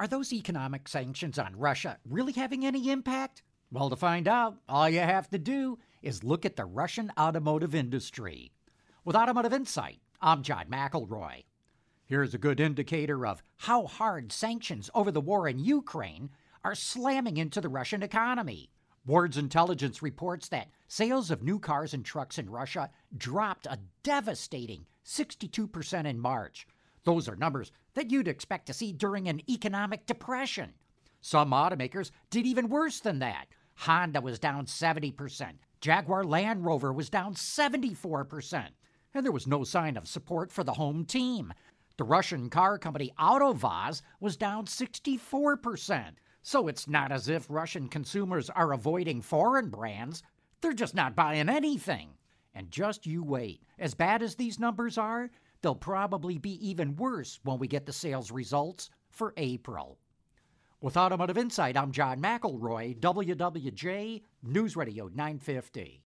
Are those economic sanctions on Russia really having any impact? Well, to find out, all you have to do is look at the Russian automotive industry. With Automotive Insight, I'm John McElroy. Here's a good indicator of how hard sanctions over the war in Ukraine are slamming into the Russian economy. Ward's intelligence reports that sales of new cars and trucks in Russia dropped a devastating 62% in March. Those are numbers that you'd expect to see during an economic depression. Some automakers did even worse than that. Honda was down 70%, Jaguar Land Rover was down 74%, and there was no sign of support for the home team. The Russian car company AutoVAZ was down 64%. So it's not as if Russian consumers are avoiding foreign brands, they're just not buying anything. And just you wait. As bad as these numbers are, they'll probably be even worse when we get the sales results for April. With Automotive Insight, I'm John McElroy, WWJ News Radio 950.